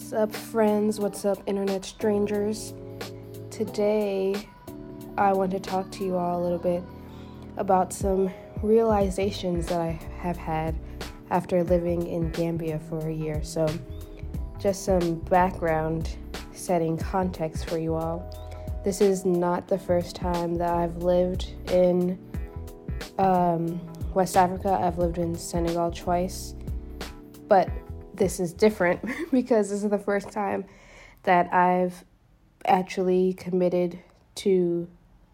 What's up, friends? What's up, internet strangers? Today, I want to talk to you all a little bit about some realizations that I have had after living in Gambia for a year. So, just some background setting context for you all. This is not the first time that I've lived in um, West Africa. I've lived in Senegal twice, but this is different because this is the first time that I've actually committed to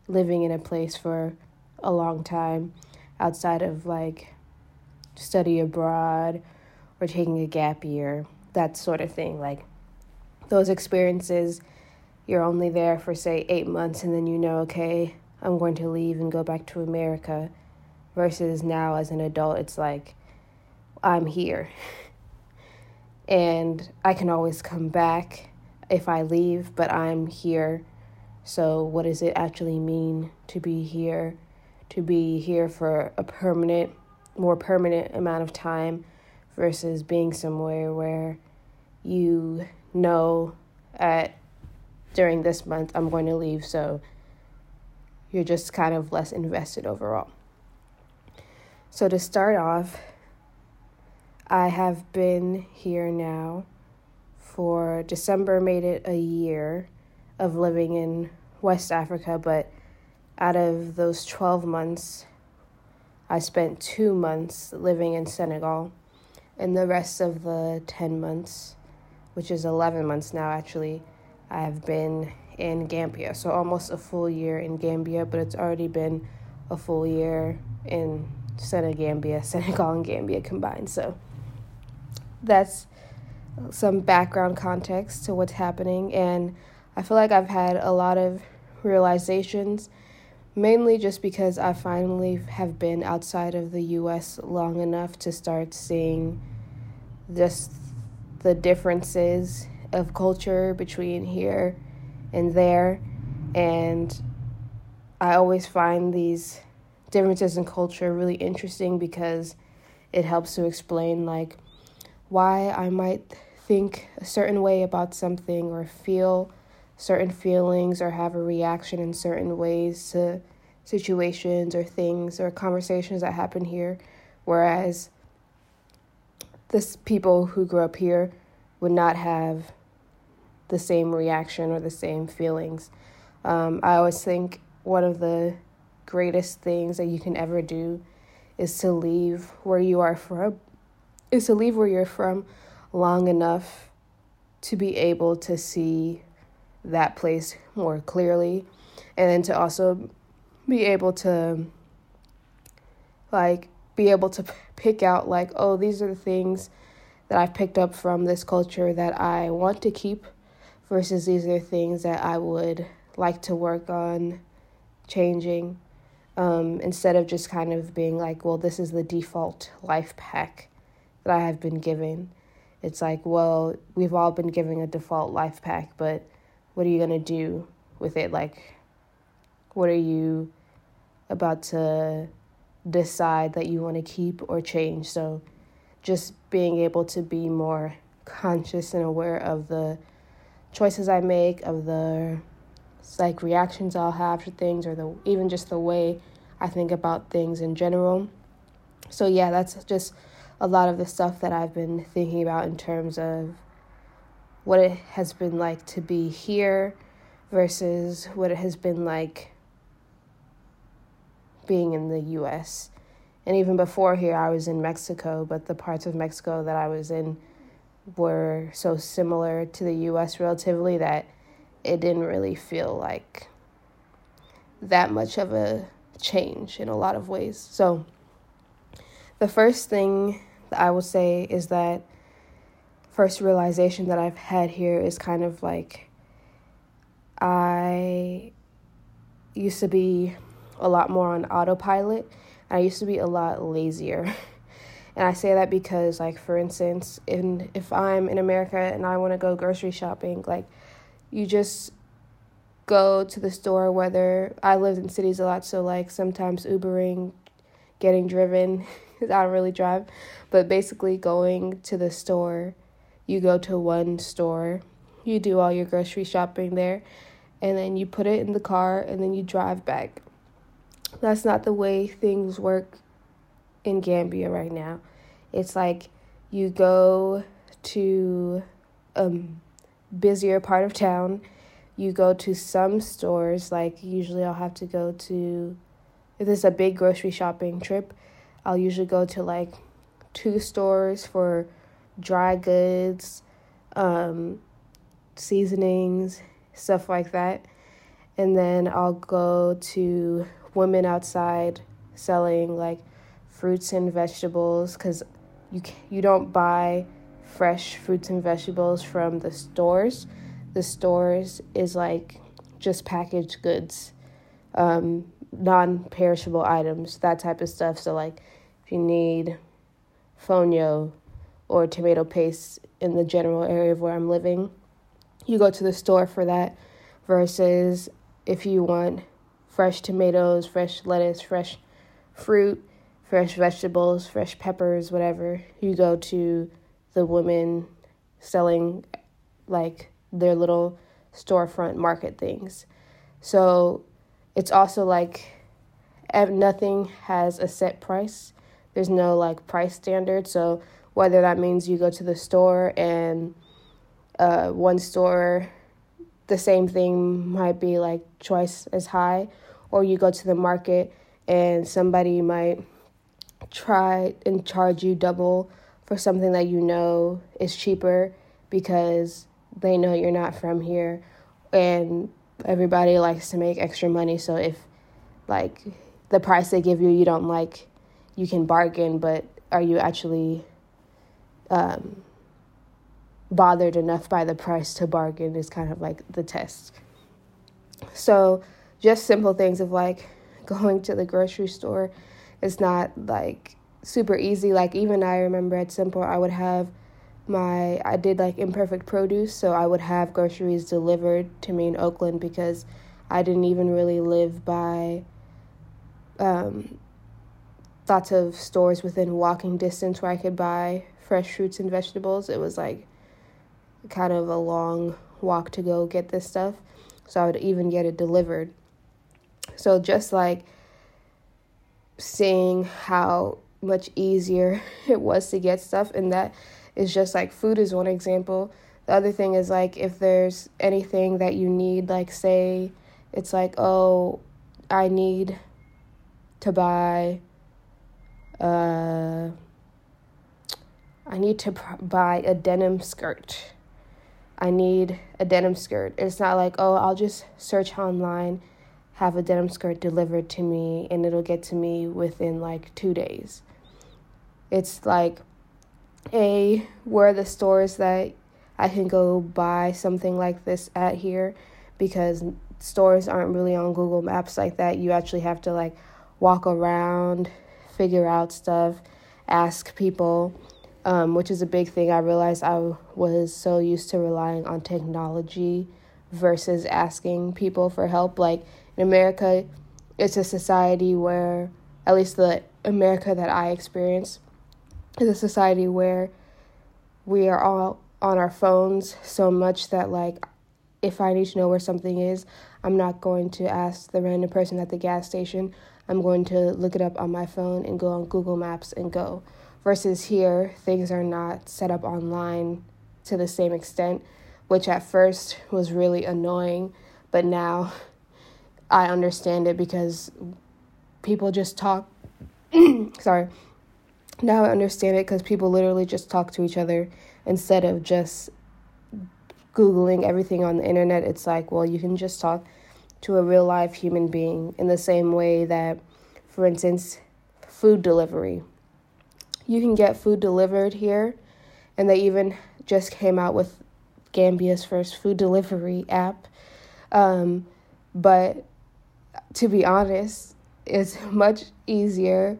living in a place for a long time outside of like study abroad or taking a gap year, that sort of thing. Like those experiences, you're only there for say eight months and then you know, okay, I'm going to leave and go back to America. Versus now as an adult, it's like, I'm here. and I can always come back if I leave, but I'm here. So, what does it actually mean to be here? To be here for a permanent, more permanent amount of time versus being somewhere where you know at during this month I'm going to leave, so you're just kind of less invested overall. So, to start off, I have been here now for December, made it a year of living in West Africa, but out of those 12 months, I spent two months living in Senegal, and the rest of the 10 months, which is 11 months now actually, I have been in Gambia. So almost a full year in Gambia, but it's already been a full year in Senegambia, Senegal and Gambia combined. So that's some background context to what's happening. And I feel like I've had a lot of realizations, mainly just because I finally have been outside of the US long enough to start seeing just the differences of culture between here and there. And I always find these differences in culture really interesting because it helps to explain, like, why I might think a certain way about something or feel certain feelings or have a reaction in certain ways to situations or things or conversations that happen here. Whereas the people who grew up here would not have the same reaction or the same feelings. Um, i always think one of the greatest things that you can ever do is to leave where you are from is to leave where you're from long enough to be able to see that place more clearly. And then to also be able to like be able to pick out like oh these are the things that I've picked up from this culture that I want to keep versus these are things that I would like to work on changing um, instead of just kind of being like well this is the default life pack that I have been given. It's like, well, we've all been given a default life pack, but what are you going to do with it? Like, what are you about to decide that you want to keep or change? So, just being able to be more conscious and aware of the choices I make, of the like reactions I'll have to things, or the even just the way I think about things in general. So yeah, that's just a lot of the stuff that I've been thinking about in terms of what it has been like to be here versus what it has been like being in the US. And even before here, I was in Mexico, but the parts of Mexico that I was in were so similar to the US relatively that it didn't really feel like that much of a change in a lot of ways. So, the first thing that I will say is that first realization that I've had here is kind of like I used to be a lot more on autopilot. I used to be a lot lazier. and I say that because like for instance, in if I'm in America and I want to go grocery shopping, like you just go to the store whether I lived in cities a lot so like sometimes Ubering, getting driven because I don't really drive, but basically going to the store you go to one store, you do all your grocery shopping there, and then you put it in the car and then you drive back. That's not the way things work in Gambia right now. It's like you go to a busier part of town, you go to some stores, like usually I'll have to go to, if it's a big grocery shopping trip, I'll usually go to like two stores for dry goods, um, seasonings, stuff like that. And then I'll go to women outside selling like fruits and vegetables because you you don't buy fresh fruits and vegetables from the stores. The stores is like just packaged goods, um, non-perishable items, that type of stuff. So like, if you need fonio or tomato paste in the general area of where I'm living, you go to the store for that. Versus if you want fresh tomatoes, fresh lettuce, fresh fruit, fresh vegetables, fresh peppers, whatever, you go to the women selling like their little storefront market things. So it's also like nothing has a set price. There's no like price standard. So whether that means you go to the store and uh, one store, the same thing might be like twice as high, or you go to the market and somebody might try and charge you double for something that you know is cheaper because they know you're not from here and everybody likes to make extra money so if like the price they give you you don't like you can bargain but are you actually um, bothered enough by the price to bargain is kind of like the test. So just simple things of like going to the grocery store. Is not like super easy. Like even i remember at simple i would have my I did like imperfect produce, so I would have groceries delivered to me in Oakland because I didn't even really live by um, lots of stores within walking distance where I could buy fresh fruits and vegetables. It was like kind of a long walk to go get this stuff, so I would even get it delivered. So just like seeing how much easier it was to get stuff and that is just like food is one example. The other thing is like if there's anything that you need, like say it's like, oh, I need to buy, uh, I need to pr- buy a denim skirt. I need a denim skirt. It's not like, oh, I'll just search online, have a denim skirt delivered to me, and it'll get to me within like two days. It's like, a where are the stores that I can go buy something like this at here because stores aren't really on Google Maps like that. You actually have to like walk around, figure out stuff, ask people, um, which is a big thing. I realized I was so used to relying on technology versus asking people for help. Like in America, it's a society where, at least the America that I experienced, is a society where we are all on our phones so much that like if I need to know where something is, I'm not going to ask the random person at the gas station. I'm going to look it up on my phone and go on Google Maps and go. Versus here, things are not set up online to the same extent, which at first was really annoying, but now I understand it because people just talk. sorry now I understand it because people literally just talk to each other instead of just Googling everything on the internet. It's like, well, you can just talk to a real life human being in the same way that, for instance, food delivery. You can get food delivered here, and they even just came out with Gambia's first food delivery app. Um, but to be honest, it's much easier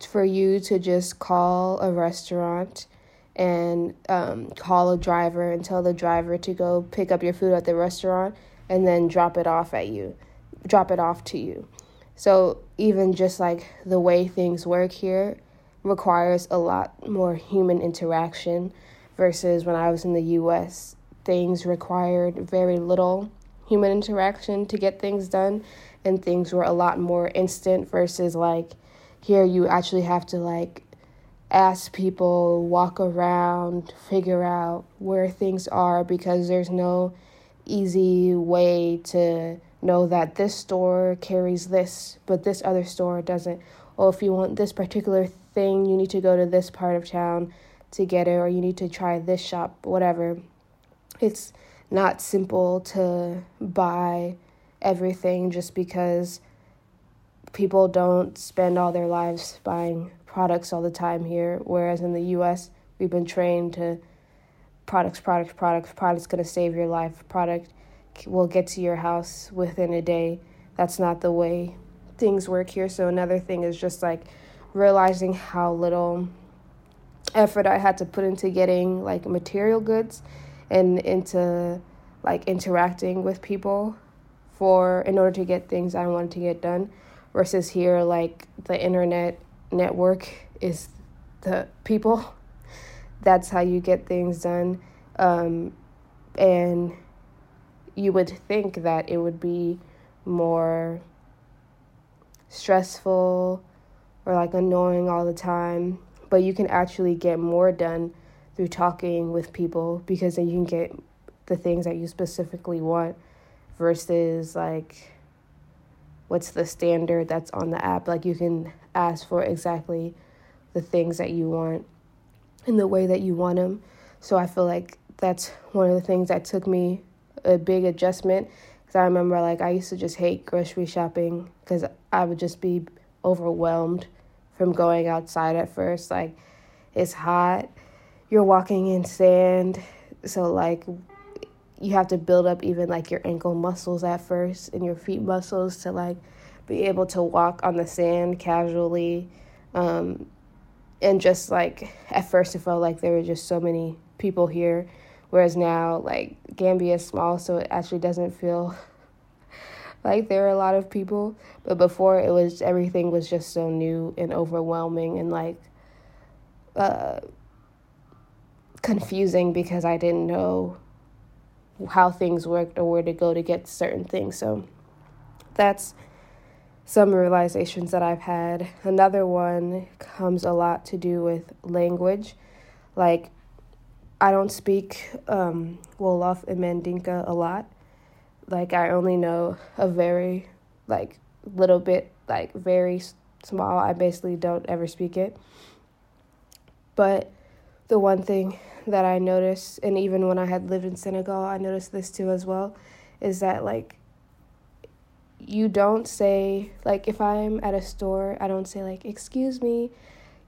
for you to just call a restaurant and um, call a driver and tell the driver to go pick up your food at the restaurant and then drop it off at you, drop it off to you. So even just like the way things work here requires a lot more human interaction versus when I was in the US, things required very little human interaction to get things done and things were a lot more instant versus like here you actually have to like ask people, walk around, figure out where things are because there's no easy way to know that this store carries this, but this other store doesn't. Or if you want this particular thing, you need to go to this part of town to get it, or you need to try this shop, whatever. It's not simple to buy everything just because people don't spend all their lives buying products all the time here, whereas in the US, we've been trained to products, products, products, products to save your life, product will get to your house within a day. That's not the way things work here. So, another thing is just like realizing how little effort I had to put into getting like material goods and into like interacting with people for in order to get things I wanted to get done versus here like the internet network is the people. That's how you get things done. Um, and you would think that it would be more stressful or like annoying all the time but you can actually get more done through talking with people because then you can get the things that you specifically want versus like what's the standard that's on the app? Like you can ask for exactly the things that you want in the way that you want them so i feel like that's one of the things that took me a big adjustment because i remember like i used to just hate grocery shopping because i would just be overwhelmed from going outside at first. Like it's hot you're walking in sand. So like you have to build up even like your ankle muscles at first and your feet muscles to like be able to walk on the sand casually. Um, and just like at first it felt like there were just so many people here whereas now like gambia is small so it actually doesn't feel like there are a lot of people. But before it was everything was just so new and overwhelming and like uh, confusing because i didn't know how things worked or where to go to get certain things. So that's some realizations that I've had. Another one comes a lot to do with language. Like, I don't speak um, Wolof and Mandinka a lot. Like, I only know a very, like, little bit, like, very small. I basically don't ever speak it. But the one thing that I noticed, and even when I had lived in Senegal, I noticed this too as well, is that like you don't say like if I'm at a store, I don't say like excuse me,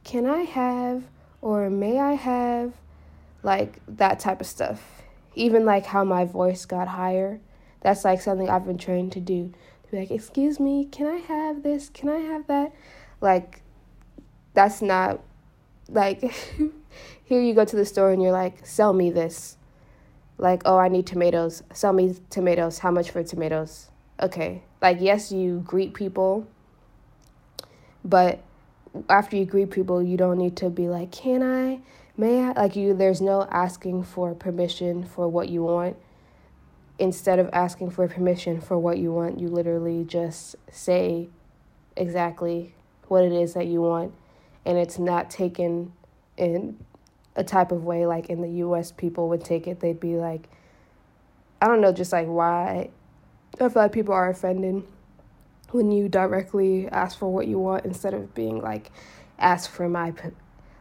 can I have or may I have like that type of stuff. Even like how my voice got higher. That's like something I've been trained to do. To be like, excuse me, can I have this? Can I have that? Like that's not like here you go to the store and you're like, sell me this. Like, oh, I need tomatoes. Sell me tomatoes. How much for tomatoes? Okay. Like, yes, you greet people, but after you greet people, you don't need to be like, can I? May I? Like, you, there's no asking for permission for what you want. Instead of asking for permission for what you want, you literally just say exactly what it is that you want, and it's not taken in a type of way like in the US people would take it. They'd be like, I don't know, just like why I feel like people are offended when you directly ask for what you want instead of being like, ask for my,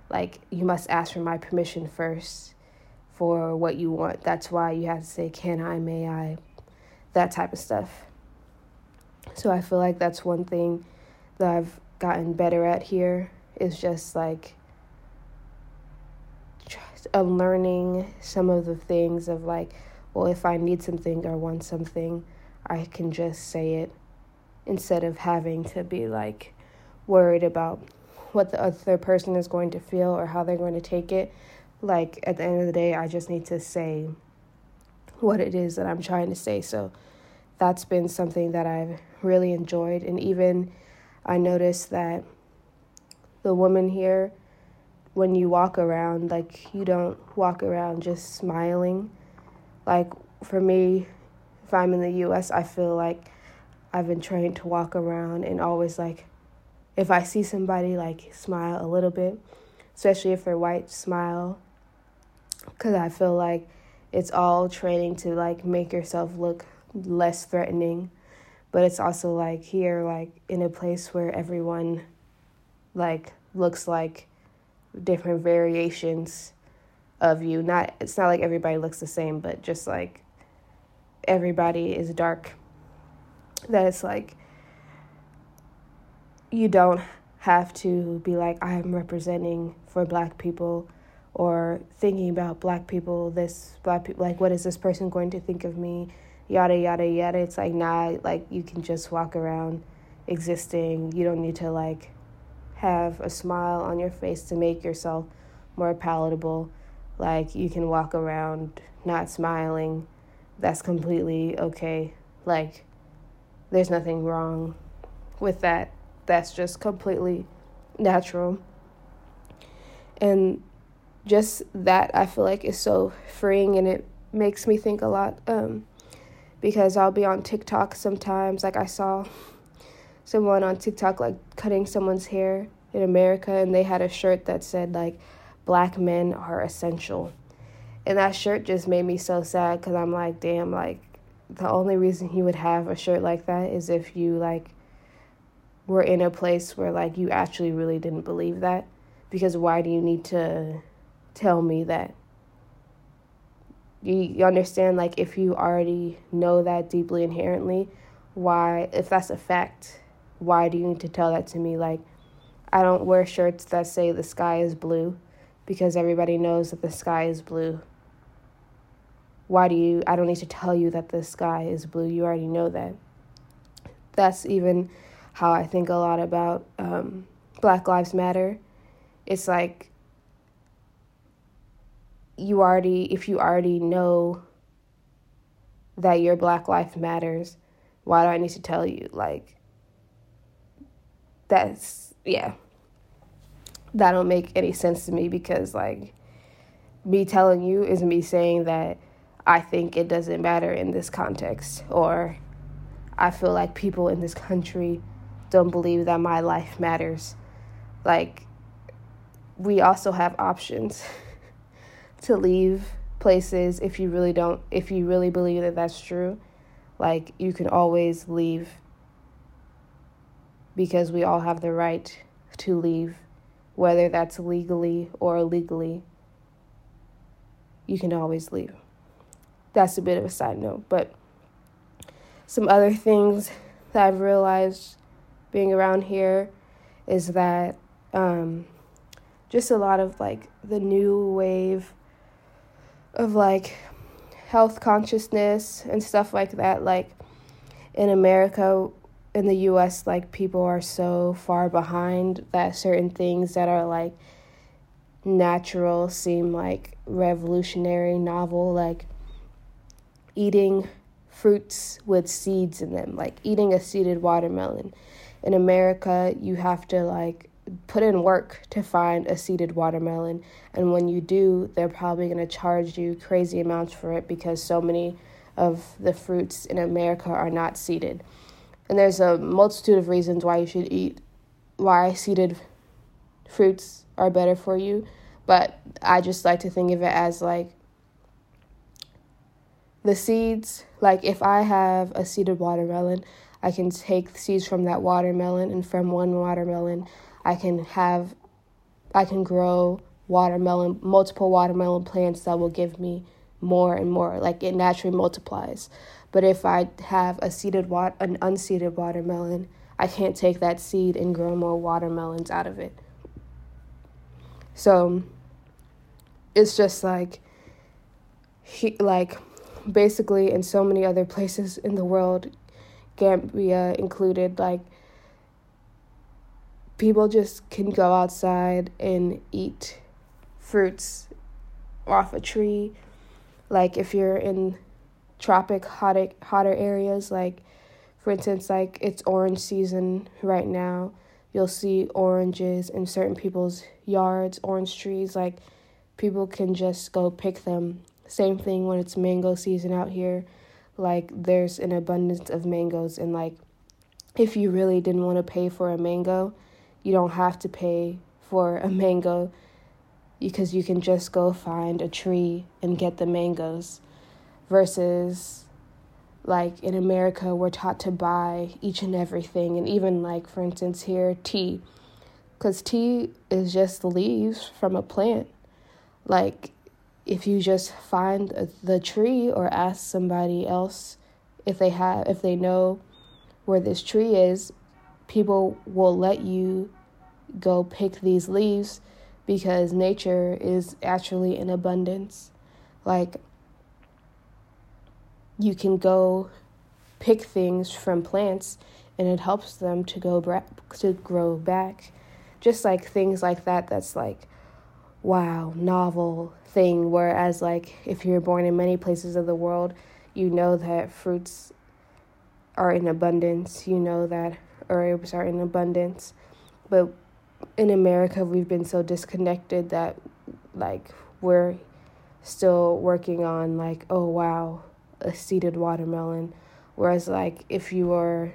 like, you must ask for my permission first for what you want. That's why you have to say, can I, may I, that type of stuff. So I feel like that's one thing that I've gotten better at here is just like unlearning some of the things of like, well, if I need something or want something, I can just say it instead of having to be like worried about what the other person is going to feel or how they're going to take it. Like at the end of the day, I just need to say what it is that I'm trying to say. So that's been something that I've really enjoyed. And even I noticed that the woman here when you walk around, like you don't walk around just smiling. Like for me, if I'm in the US, I feel like I've been trained to walk around and always like if I see somebody like smile a little bit, especially if they're white, smile cuz I feel like it's all training to like make yourself look less threatening. But it's also like here like in a place where everyone like looks like different variations of you. Not it's not like everybody looks the same, but just like everybody is dark. That it's like you don't have to be like I'm representing for black people or thinking about black people this black people like what is this person going to think of me yada yada yada it's like nah like you can just walk around existing you don't need to like have a smile on your face to make yourself more palatable. Like you can walk around not smiling. That's completely okay. Like there's nothing wrong with that. That's just completely natural. And just that I feel like is so freeing and it makes me think a lot um, because I'll be on TikTok sometimes like I saw someone on TikTok like cutting someone's hair in America and they had a shirt that said like black men are essential. And that shirt just made me so sad cuz I'm like damn like the only reason you would have a shirt like that is if you like were in a place where like you actually really didn't believe that because why do you need to tell me that you, you understand like if you already know that deeply inherently why if that's a fact why do you need to tell that to me? Like, I don't wear shirts that say the sky is blue because everybody knows that the sky is blue. Why do you? I don't need to tell you that the sky is blue. You already know that. That's even how I think a lot about um, Black Lives Matter. It's like you already, if you already know that your Black Life matters, why do I need to tell you? Like, that's yeah that don't make any sense to me because like me telling you is me saying that I think it doesn't matter in this context or I feel like people in this country don't believe that my life matters. Like we also have options to leave places if you really don't if you really believe that that's true. Like you can always leave because we all have the right to leave, whether that's legally or illegally. You can always leave. That's a bit of a side note, but some other things that I've realized being around here is that um, just a lot of like the new wave of like health consciousness and stuff like that. Like in America, in the US like people are so far behind that certain things that are like natural seem like revolutionary novel like eating fruits with seeds in them like eating a seeded watermelon. In America you have to like put in work to find a seeded watermelon and when you do they're probably going to charge you crazy amounts for it because so many of the fruits in America are not seeded and there's a multitude of reasons why you should eat, why seeded fruits are better for you. But I just like to think of it as like the seeds. Like if I have a seeded watermelon, I can take seeds from that watermelon, and from one watermelon, I can have, I can grow watermelon, multiple watermelon plants that will give me more and more. Like it naturally multiplies. But if I have a seeded wat- an unseeded watermelon, I can't take that seed and grow more watermelons out of it. So it's just like he, like basically in so many other places in the world, Gambia included, like people just can go outside and eat fruits off a tree. Like if you're in tropic hotter hotter areas like for instance like it's orange season right now you'll see oranges in certain people's yards, orange trees. Like people can just go pick them. Same thing when it's mango season out here. Like there's an abundance of mangoes, and like if you really didn't want to pay for a mango, you don't have to pay for a mango because you can just go find a tree and get the mangoes versus like in America we're taught to buy each and everything. And even like for instance here tea. Cuz tea is just leaves from a plant. Like if you just find the tree or ask somebody else if they have if they know where this tree is people will let you go pick these leaves because nature is actually in abundance. Like, you can go pick things from plants and it helps them to go bra- to grow back. Just like things like that that's like wow novel thing. Whereas like if you're born in many places of the world you know that fruits are in abundance. You know that herbs are in abundance. But in America, we've been so disconnected that, like, we're still working on, like, oh, wow, a seeded watermelon. Whereas, like, if you were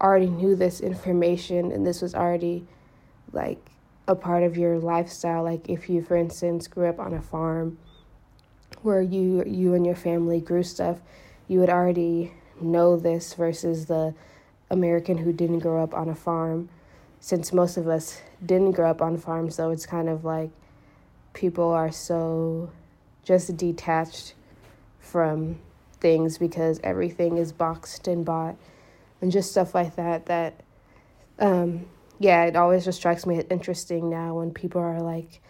already knew this information and this was already, like, a part of your lifestyle, like, if you, for instance, grew up on a farm where you you and your family grew stuff, you would already know this versus the American who didn't grow up on a farm since most of us didn't grow up on farms, though, it's kind of like people are so just detached from things because everything is boxed and bought and just stuff like that that um yeah it always just strikes me as interesting now when people are like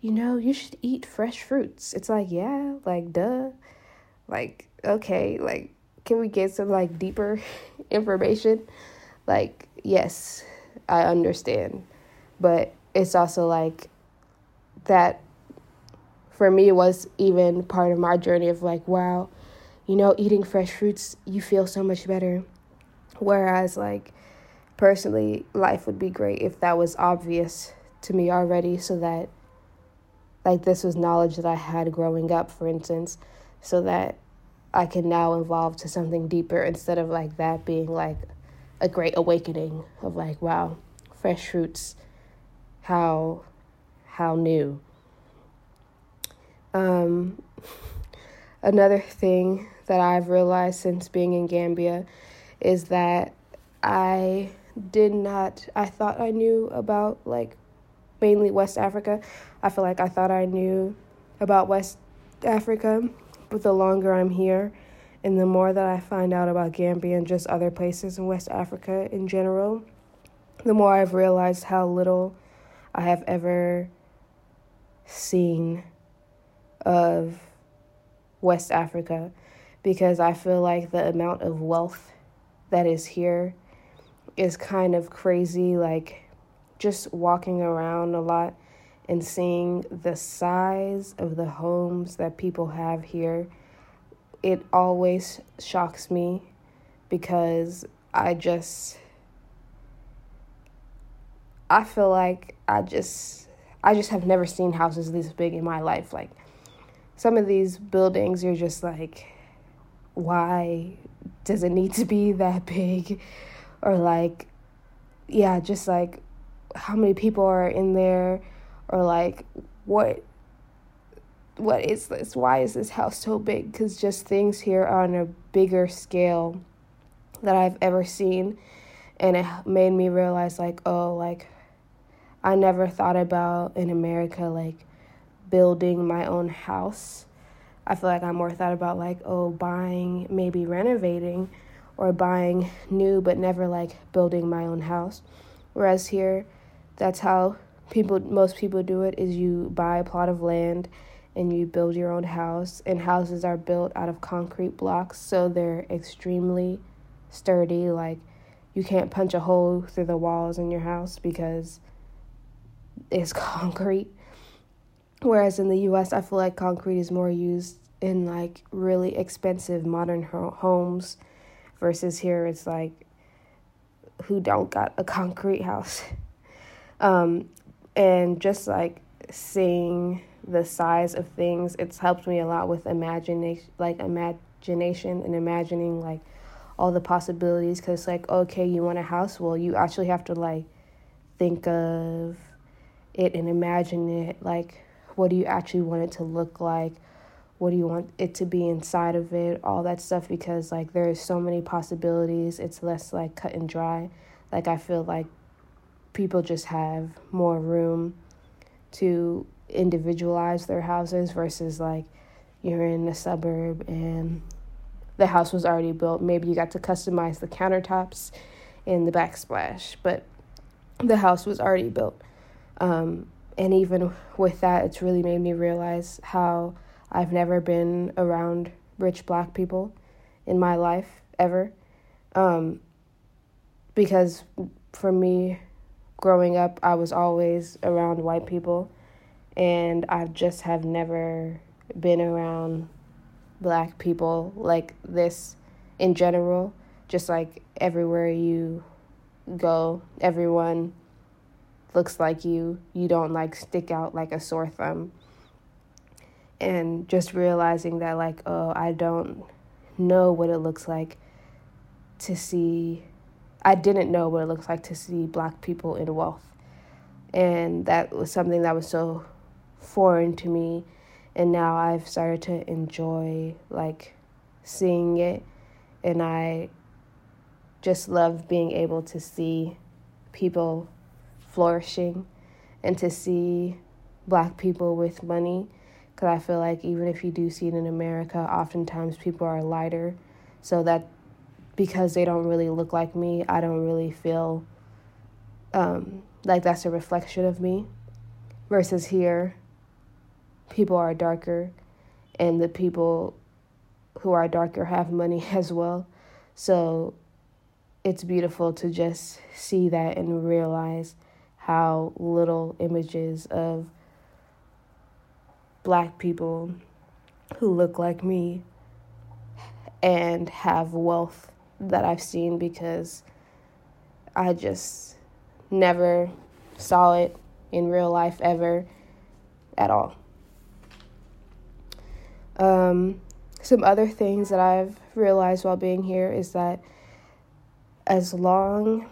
you know you should eat fresh fruits. It's like yeah like duh. Like okay like can we get some like deeper information? Like yes I understand. But it's also like that for me was even part of my journey of like, wow, you know, eating fresh fruits, you feel so much better. Whereas, like, personally, life would be great if that was obvious to me already, so that, like, this was knowledge that I had growing up, for instance, so that I can now evolve to something deeper instead of like that being like a great awakening of like, wow, fresh fruits, how how new. Um, another thing that I've realized since being in Gambia is that I did not I thought I knew about like mainly West Africa. I feel like I thought I knew about West Africa, but the longer I'm here and the more that I find out about Gambia and just other places in West Africa in general, the more I've realized how little I have ever seen of West Africa because I feel like the amount of wealth that is here is kind of crazy. Like, just walking around a lot and seeing the size of the homes that people have here it always shocks me because I just I feel like I just I just have never seen houses this big in my life like some of these buildings you're just like why does it need to be that big or like yeah just like how many people are in there or like what what is this? Why is this house so big? Because just things here are on a bigger scale that I've ever seen. And it made me realize, like, oh, like, I never thought about in America, like, building my own house. I feel like I more thought about, like, oh, buying, maybe renovating or buying new, but never like building my own house. Whereas here, that's how people, most people do it is you buy a plot of land and you build your own house. And houses are built out of concrete blocks, so they're extremely sturdy. Like, you can't punch a hole through the walls in your house because it's concrete. Whereas in the US, I feel like concrete is more used in like really expensive modern homes versus here it's like who don't got a concrete house. Um, and just like seeing the size of things, it's helped me a lot with imagination, like imagination and imagining like all the possibilities. Cause like, okay, you want a house? Well, you actually have to like think of it and imagine it. Like, what do you actually want it to look like? What do you want it to be inside of it? All that stuff because like there's so many possibilities. It's less like cut and dry. Like I feel like people just have more room to individualize their houses versus like you're in a suburb and the house was already built. Maybe you got to customize the countertops and the backsplash, but the house was already built. Um, and even with that, it's really made me realize how I've never been around rich black people in my life ever. Um, because for me, growing up, I was always around white people, and I just have never been around black people like this in general. Just like everywhere you go, everyone looks like you. You don't like stick out like a sore thumb. And just realizing that, like, oh, I don't know what it looks like to see, I didn't know what it looks like to see black people in wealth. And that was something that was so foreign to me. And now I've started to enjoy, like, seeing it. And I just love being able to see people flourishing and to see black people with money because I feel like even if you do see it in America, oftentimes people are lighter. So that because they don't really look like me, I don't really feel um, like that's a reflection of me. Versus here, people are darker, and the people who are darker have money as well. So it's beautiful to just see that and realize how little images of black people who look like me and have wealth that I've seen because I just never saw it in real life ever at all. Um, some other things that I've realized while being here is that as long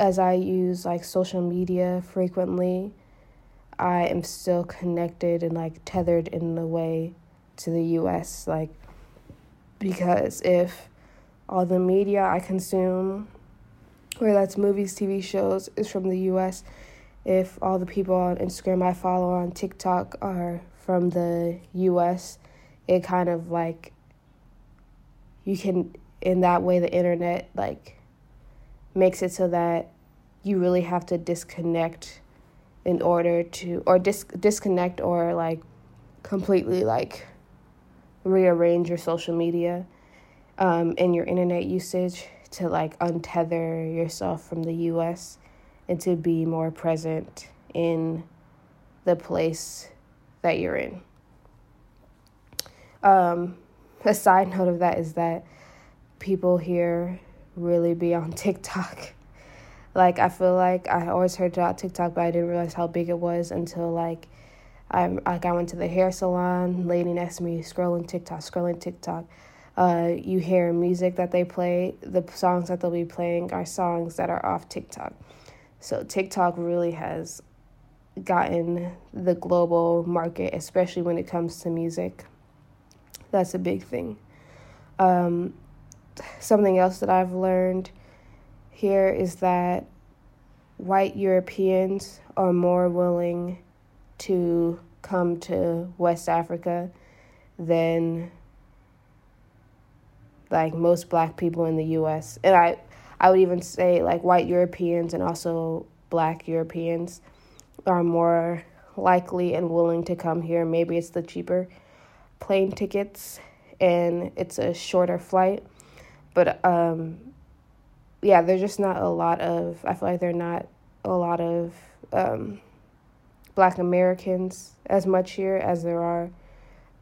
as I use like social media frequently, I am still connected and like tethered in a way to the US. Like, because if all the media I consume, whether that's movies, TV shows, is from the US, if all the people on Instagram I follow on TikTok are from the US, it kind of like you can in that way the internet like makes it so that you really have to disconnect in order to or dis- disconnect or like completely like rearrange your social media um, and your internet usage to like untether yourself from the US and to be more present in the place that you're in. Um, a side note of that is that people here really be on TikTok. Like I feel like I always heard about TikTok, but I didn't realize how big it was until like I like I went to the hair salon. Lady next to me scrolling TikTok, scrolling TikTok. Uh, you hear music that they play. The songs that they'll be playing are songs that are off TikTok. So TikTok really has gotten the global market, especially when it comes to music. That's a big thing. Um, something else that I've learned here is that white Europeans are more willing to come to West Africa than like most black people in the US. And I I would even say like white Europeans and also black Europeans are more likely and willing to come here. Maybe it's the cheaper plane tickets and it's a shorter flight but um, yeah, there's just not a lot of. I feel like there are not a lot of um, Black Americans as much here as there are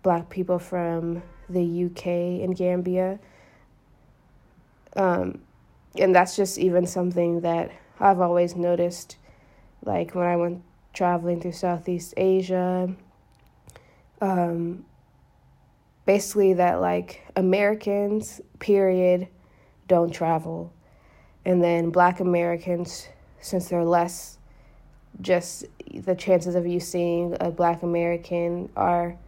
Black people from the UK and Gambia. Um, and that's just even something that I've always noticed, like when I went traveling through Southeast Asia. Um, basically, that like Americans, period, don't travel. And then black Americans, since they're less, just the chances of you seeing a black American are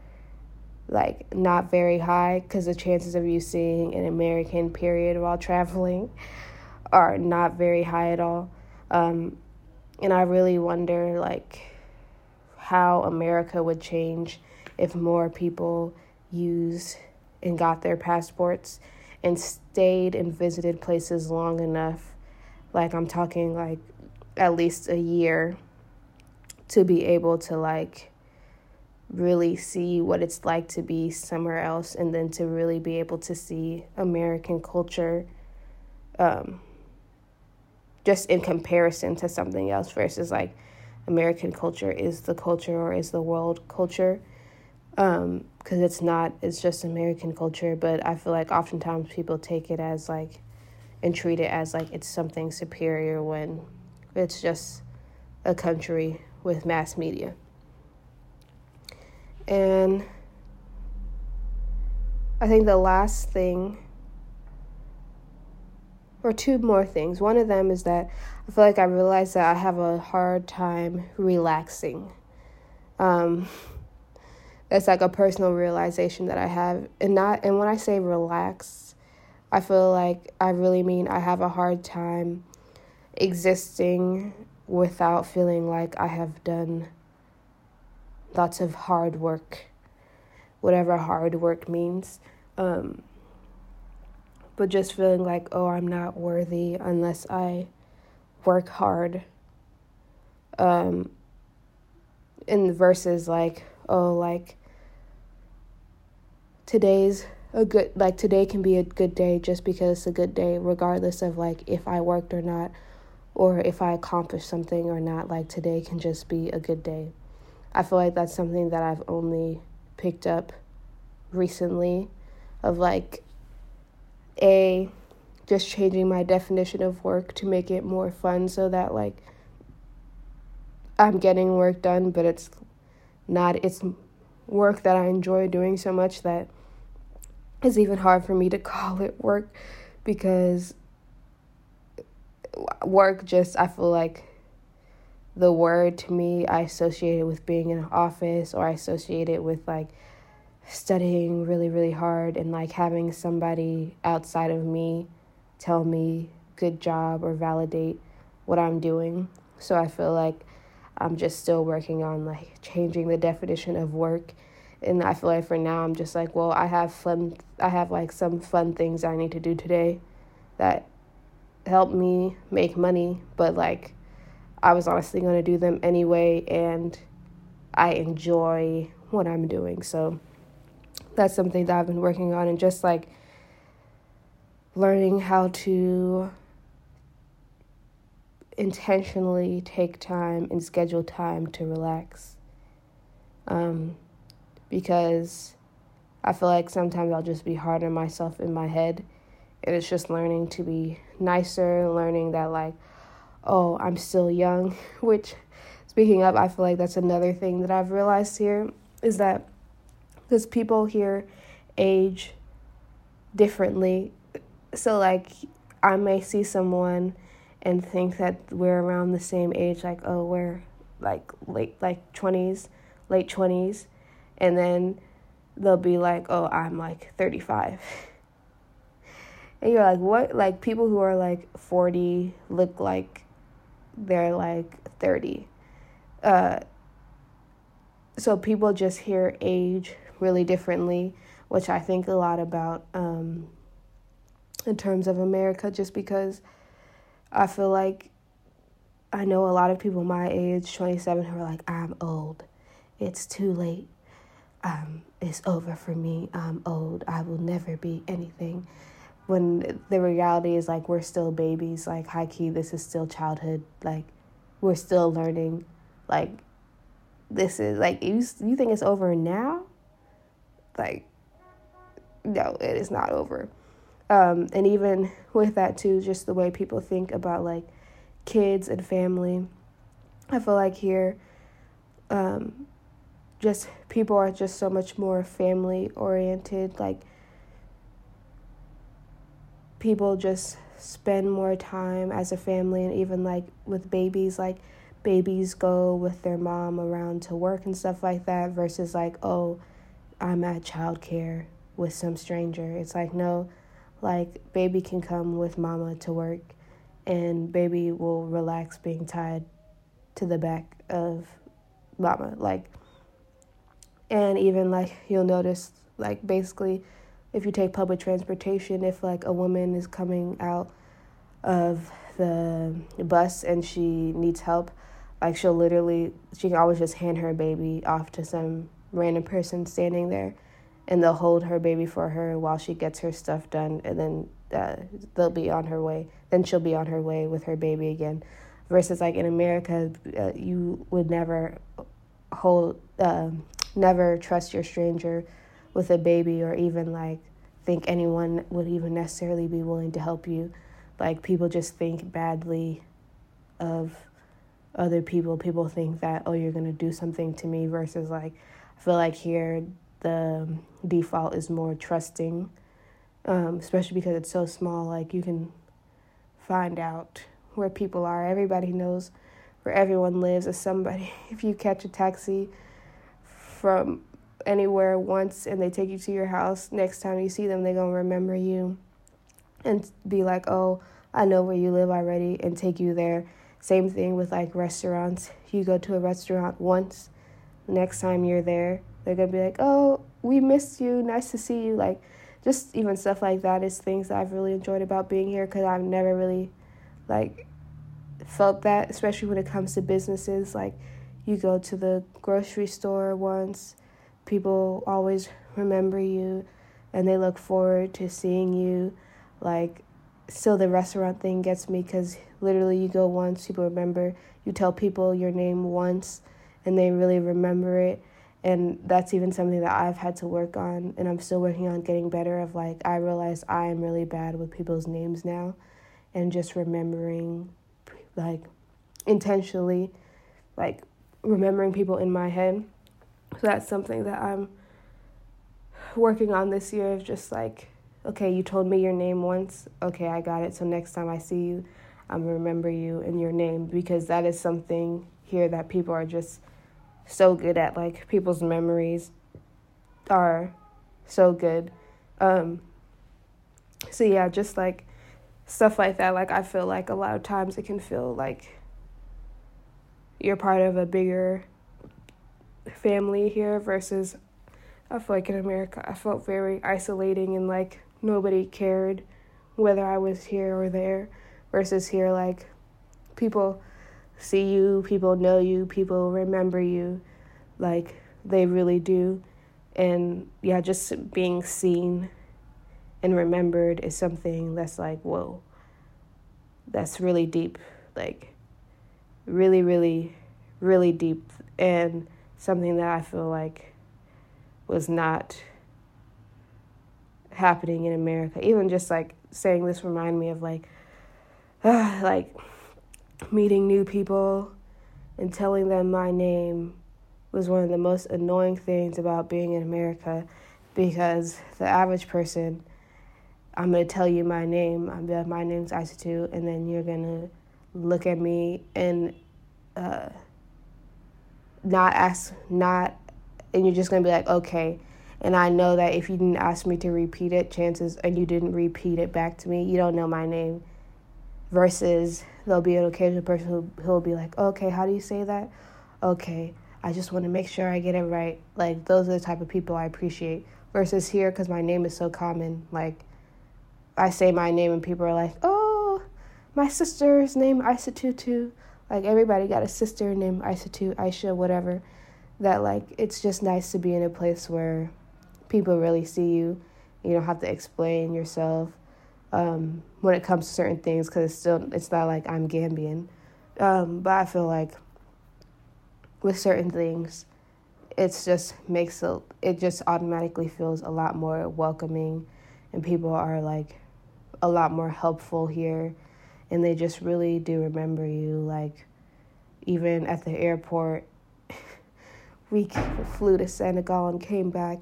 like not very high because the chances of you seeing an American period while traveling are not very high at all. Um, and I really wonder like how America would change if more people used and got their passports and stayed and visited places long enough. Like I'm talking like at least a year to be able to like really see what it's like to be somewhere else and then to really be able to see American culture um, just in comparison to something else versus like American culture is the culture or is the world culture because it's not it's just American culture but I feel like oftentimes people take it as like and treat it as like it's something superior when it's just a country with mass media. And I think the last thing, or two more things. One of them is that I feel like I realize that I have a hard time relaxing. Um, that's like a personal realization that I have, and not. And when I say relax, I feel like I really mean I have a hard time existing without feeling like I have done lots of hard work, whatever hard work means. Um, but just feeling like, oh, I'm not worthy unless I work hard. Um, in verses like, oh, like today's a good, like today can be a good day just because it's a good day, regardless of like if I worked or not, or if I accomplished something or not. Like today can just be a good day. I feel like that's something that I've only picked up recently of like a just changing my definition of work to make it more fun so that like I'm getting work done but it's not it's work that I enjoy doing so much that it's even hard for me to call it work because work just I feel like the word to me I associate it with being in an office or I associate it with like studying really really hard and like having somebody outside of me tell me good job or validate what I'm doing. So I feel like I'm just still working on like changing the definition of work and I feel like for now I'm just like, well, I have fun I have like some fun things I need to do today that help me make money, but like I was honestly going to do them anyway, and I enjoy what I'm doing. So that's something that I've been working on, and just like learning how to intentionally take time and schedule time to relax. Um, because I feel like sometimes I'll just be hard on myself in my head. And it's just learning to be nicer, learning that, like, oh, I'm still young, which speaking of, I feel like that's another thing that I've realized here is that because people here age differently. So, like, I may see someone and think that we're around the same age, like, oh, we're like late, like 20s, late 20s. And then they'll be like, oh, I'm like 35. And you're like, what? Like, people who are like 40 look like they're like 30. Uh, so people just hear age really differently, which I think a lot about um, in terms of America, just because I feel like I know a lot of people my age, 27, who are like, I'm old. It's too late. Um, it's over for me. I'm old. I will never be anything when the reality is like we're still babies like high key this is still childhood like we're still learning like this is like you you think it's over now like no it is not over Um, and even with that too, just the way people think about like kids and family. I feel like here, um, just people are just so much more family oriented. Like people just spend more time as a family, and even like with babies, like babies go with their mom around to work and stuff like that, versus like, oh, I'm at childcare with some stranger. It's like, no, like baby can come with mama to work and baby will relax being tied to the back of mama. Like, and even like you'll notice, like, basically, if you take public transportation, if like a woman is coming out of the bus and she needs help, like she'll literally, she can always just hand her baby off to some random person standing there and they'll hold her baby for her while she gets her stuff done and then uh, they'll be on her way then she'll be on her way with her baby again. Versus like in america uh, you would never hold uh, never trust your stranger with a baby or even like think anyone would even necessarily be willing to help you like people just think badly of other people people think that oh you're going to do something to me versus like i feel like here the default is more trusting, um, especially because it's so small. Like you can find out where people are. Everybody knows where everyone lives. As somebody, if you catch a taxi from anywhere once and they take you to your house, next time you see them, they're gonna remember you and be like, "Oh, I know where you live already," and take you there. Same thing with like restaurants. You go to a restaurant once, next time you're there, they're gonna be like, "Oh, we missed you. Nice to see you." Like, just even stuff like that is things that I've really enjoyed about being here because I've never really, like, felt that, especially when it comes to businesses. Like, you go to the grocery store once, people always remember you, and they look forward to seeing you. Like, still the restaurant thing gets me because literally you go once, people remember. You tell people your name once, and they really remember it and that's even something that I've had to work on and I'm still working on getting better of like I realize I am really bad with people's names now and just remembering like intentionally like remembering people in my head so that's something that I'm working on this year of just like okay you told me your name once okay I got it so next time I see you I'm gonna remember you and your name because that is something here that people are just so good at like people's memories are so good. Um, so yeah, just like stuff like that. Like I feel like a lot of times it can feel like you're part of a bigger family here versus I feel like in America I felt very isolating and like nobody cared whether I was here or there versus here like people see you, people know you, people remember you, like they really do. And yeah, just being seen and remembered is something that's like, whoa, that's really deep. Like, really, really, really deep. And something that I feel like was not happening in America. Even just like saying this remind me of like, uh, like meeting new people and telling them my name was one of the most annoying things about being in America because the average person, I'm to tell you my name, I'm like, my name's Isatu, and then you're to look at me and uh, not ask, not, and you're just to be like, okay. And I know that if you didn't ask me to repeat it, chances, and you didn't repeat it back to me, you don't know my name versus there'll be an occasional person who who'll be like, okay, how do you say that? Okay, I just want to make sure I get it right. Like those are the type of people I appreciate. Versus here, because my name is so common. Like I say my name and people are like, oh, my sister's name Isatutu. Like everybody got a sister named Isatu, Aisha, whatever. That like it's just nice to be in a place where people really see you. You don't have to explain yourself um, when it comes to certain things because it's still it's not like I'm Gambian, um, but I feel like with certain things, it's just makes it it just automatically feels a lot more welcoming, and people are like a lot more helpful here and they just really do remember you like even at the airport we flew to Senegal and came back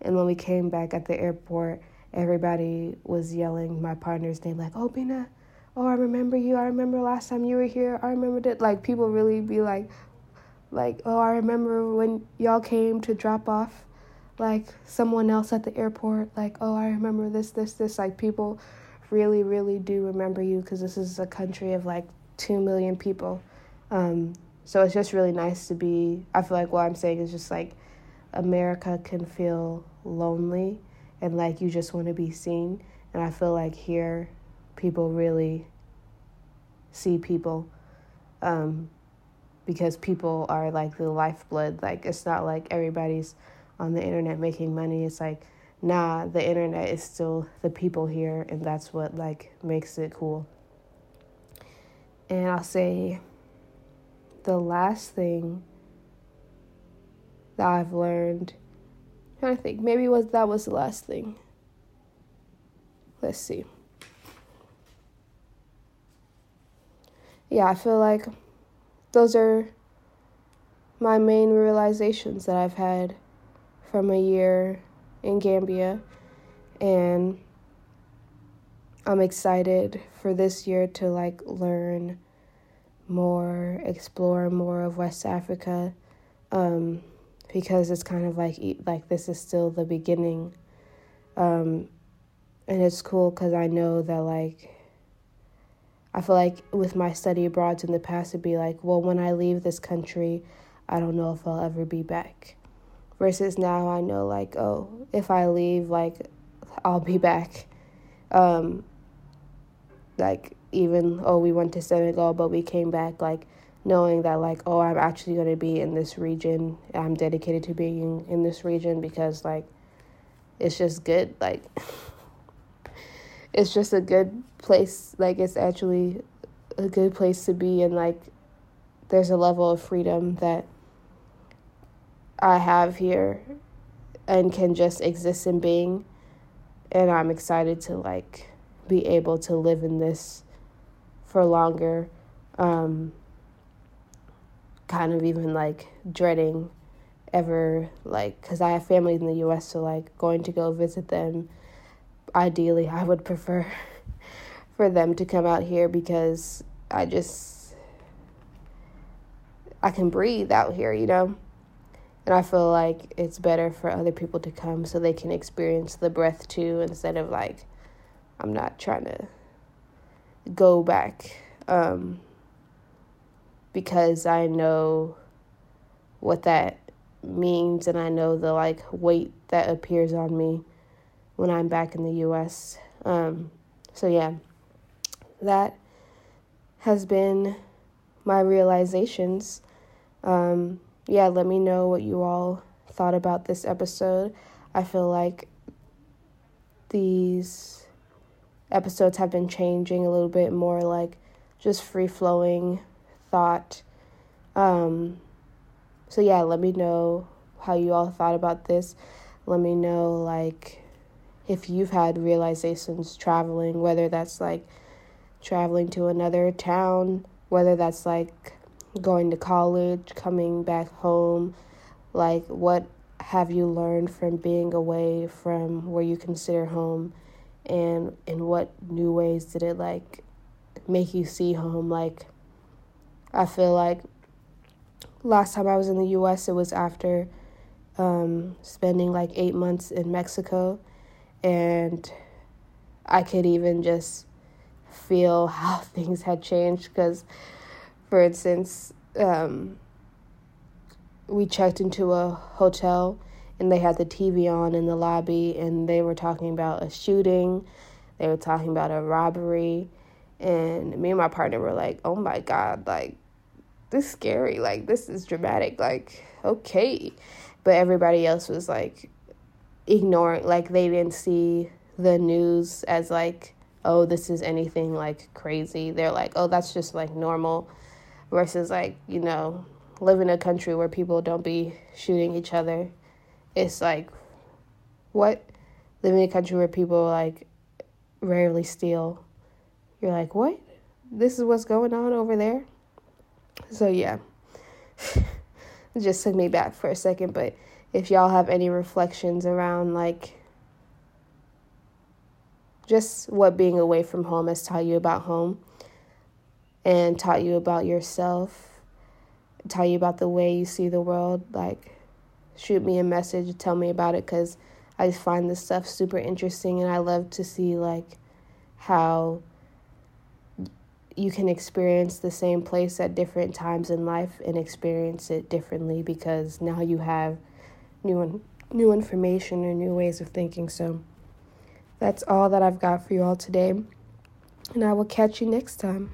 and when we came back at the airport everybody was yelling my partner's name like oh Bina oh I remember you I remember last time you were here I remember that like people really be like like oh I remember when y'all came to drop off like someone else at the airport like oh I remember this this this like people really really do remember you because this is a country of like 2 million people um, so it's just really nice to be I feel like what I'm saying is just like America can feel lonely and like you just want to be seen. And I feel like here people really see people um, because people are like the lifeblood. Like it's not like everybody's on the internet making money. It's like, nah, the internet is still the people here, and that's what like makes it cool. And I'll say the last thing that I've learned. I think maybe was that was the last thing. Let's see. Yeah, I feel like those are my main realizations that I've had from a year in Gambia and I'm excited for this year to like learn more, explore more of West Africa. Um, because it's kind of like like this is still the beginning um, and it's cool because i know that like i feel like with my study abroads in the past it'd be like well when i leave this country i don't know if i'll ever be back versus now i know like oh if i leave like i'll be back. Um, like even oh we went to senegal but we came back like knowing that like oh i'm actually going to be in this region. I'm dedicated to being in this region because like it's just good like it's just a good place like it's actually a good place to be and like there's a level of freedom that i have here and can just exist in being and i'm excited to like be able to live in this for longer um, kind of even like dreading ever like because I have family in the U.S. So like going to go visit them. Ideally, I would prefer for them to come out here because I just I can breathe out here, you know. And I feel like it's better for other people to come so they can experience the breath too instead of like I'm not trying to go back. Um, because I know what that means and I know the like weight that appears on me when I'm back in the US. Um, so yeah, that has been my realizations. Um, yeah, let me know what you all thought about this episode. I feel like these episodes have been changing a little bit more like just free flowing thought. Um, so yeah, let me know how you all thought about this. Let me know like if you've had realizations traveling, whether that's like traveling to another town, whether that's like going to college, coming back home, like what have you learned from being away from where you consider home and in what new ways did it like make you see home like I feel like last time I was in the US, it was after um, spending like eight months in Mexico. And I could even just feel how things had changed because, for instance, um, we checked into a hotel and they had the TV on in the lobby and they were talking about a shooting, they were talking about a robbery, and me and my partner were like, oh my God, like, this is scary. Like, this is dramatic. Like, okay. But everybody else was like ignoring, like, they didn't see the news as like, oh, this is anything like crazy. They're like, oh, that's just like normal. Versus, like, you know, live in a country where people don't be shooting each other. It's like, what? Live in a country where people like rarely steal. You're like, what? This is what's going on over there? So, yeah. it just took me back for a second, but if y'all have any reflections around like just what being away from home has taught you about home and taught you about yourself, taught you about the way you see the world, like shoot me a message, tell me about it cuz I find this stuff super interesting and I love to see like how you can experience the same place at different times in life and experience it differently because now you have new new information or new ways of thinking. So that's all that I've got for you all today. And I will catch you next time.